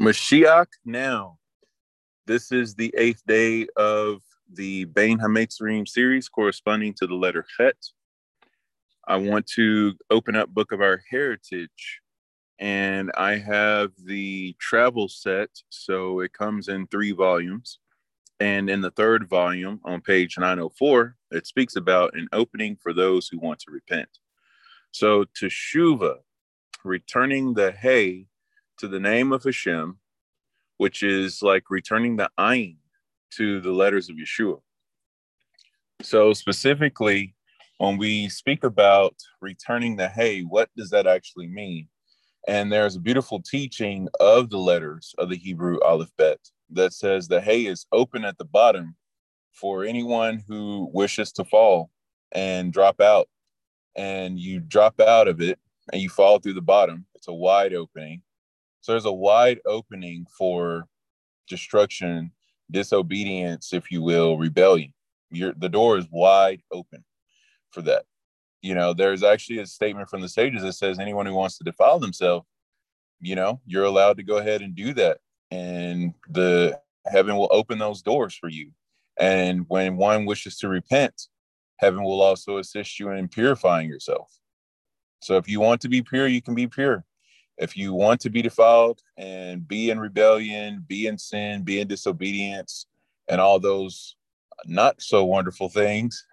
Mashiach now. This is the eighth day of the Bain Hametzerim series corresponding to the letter Chet. I want to open up Book of Our Heritage, and I have the travel set, so it comes in three volumes. And in the third volume, on page 904, it speaks about an opening for those who want to repent. So, teshuva, returning the hay to the name of Hashem, which is like returning the ayin to the letters of Yeshua. So, specifically, when we speak about returning the hay, what does that actually mean? And there's a beautiful teaching of the letters of the Hebrew Aleph Bet that says the hay is open at the bottom for anyone who wishes to fall and drop out. And you drop out of it and you fall through the bottom. It's a wide opening. So there's a wide opening for destruction, disobedience, if you will, rebellion. You're, the door is wide open for that. You know, there's actually a statement from the sages that says anyone who wants to defile themselves, you know, you're allowed to go ahead and do that. And the heaven will open those doors for you. And when one wishes to repent, heaven will also assist you in purifying yourself. So if you want to be pure, you can be pure if you want to be defiled and be in rebellion, be in sin, be in disobedience, and all those not so wonderful things,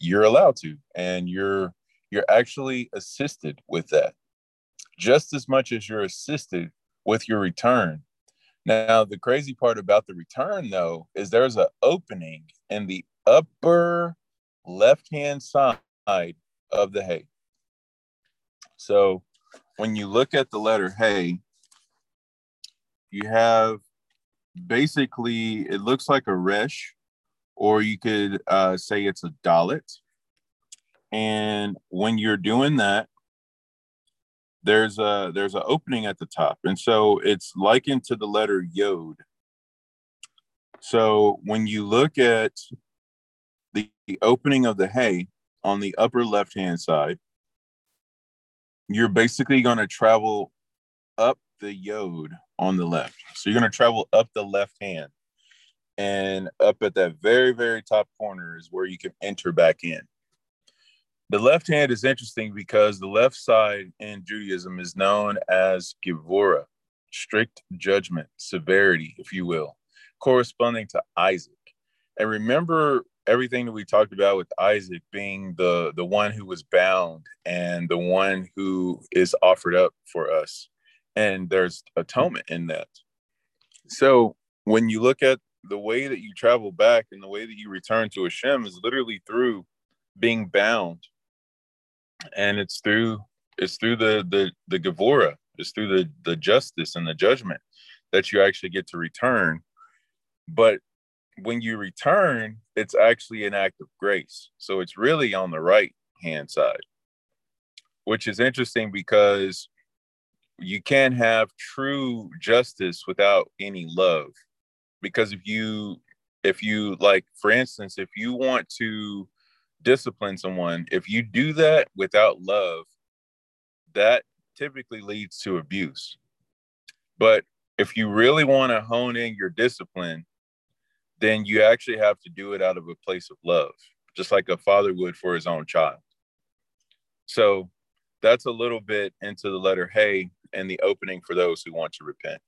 you're allowed to, and you're you're actually assisted with that, just as much as you're assisted with your return. Now, the crazy part about the return, though, is there's an opening in the upper left hand side of the hay. So when you look at the letter hey, you have basically it looks like a resh, or you could uh, say it's a dalet. And when you're doing that, there's a there's an opening at the top, and so it's likened to the letter yod. So when you look at the, the opening of the hay on the upper left hand side, you're basically going to travel up the yod on the left. So you're going to travel up the left hand. And up at that very, very top corner is where you can enter back in. The left hand is interesting because the left side in Judaism is known as Gevura, strict judgment, severity, if you will, corresponding to Isaac. And remember everything that we talked about with Isaac being the the one who was bound and the one who is offered up for us. And there's atonement in that. So when you look at the way that you travel back and the way that you return to Hashem is literally through being bound. And it's through it's through the the the Gevura it's through the the justice and the judgment that you actually get to return. But when you return, it's actually an act of grace. So it's really on the right hand side, which is interesting because you can't have true justice without any love. Because if you, if you like, for instance, if you want to discipline someone, if you do that without love, that typically leads to abuse. But if you really want to hone in your discipline, then you actually have to do it out of a place of love, just like a father would for his own child. So that's a little bit into the letter hey and the opening for those who want to repent.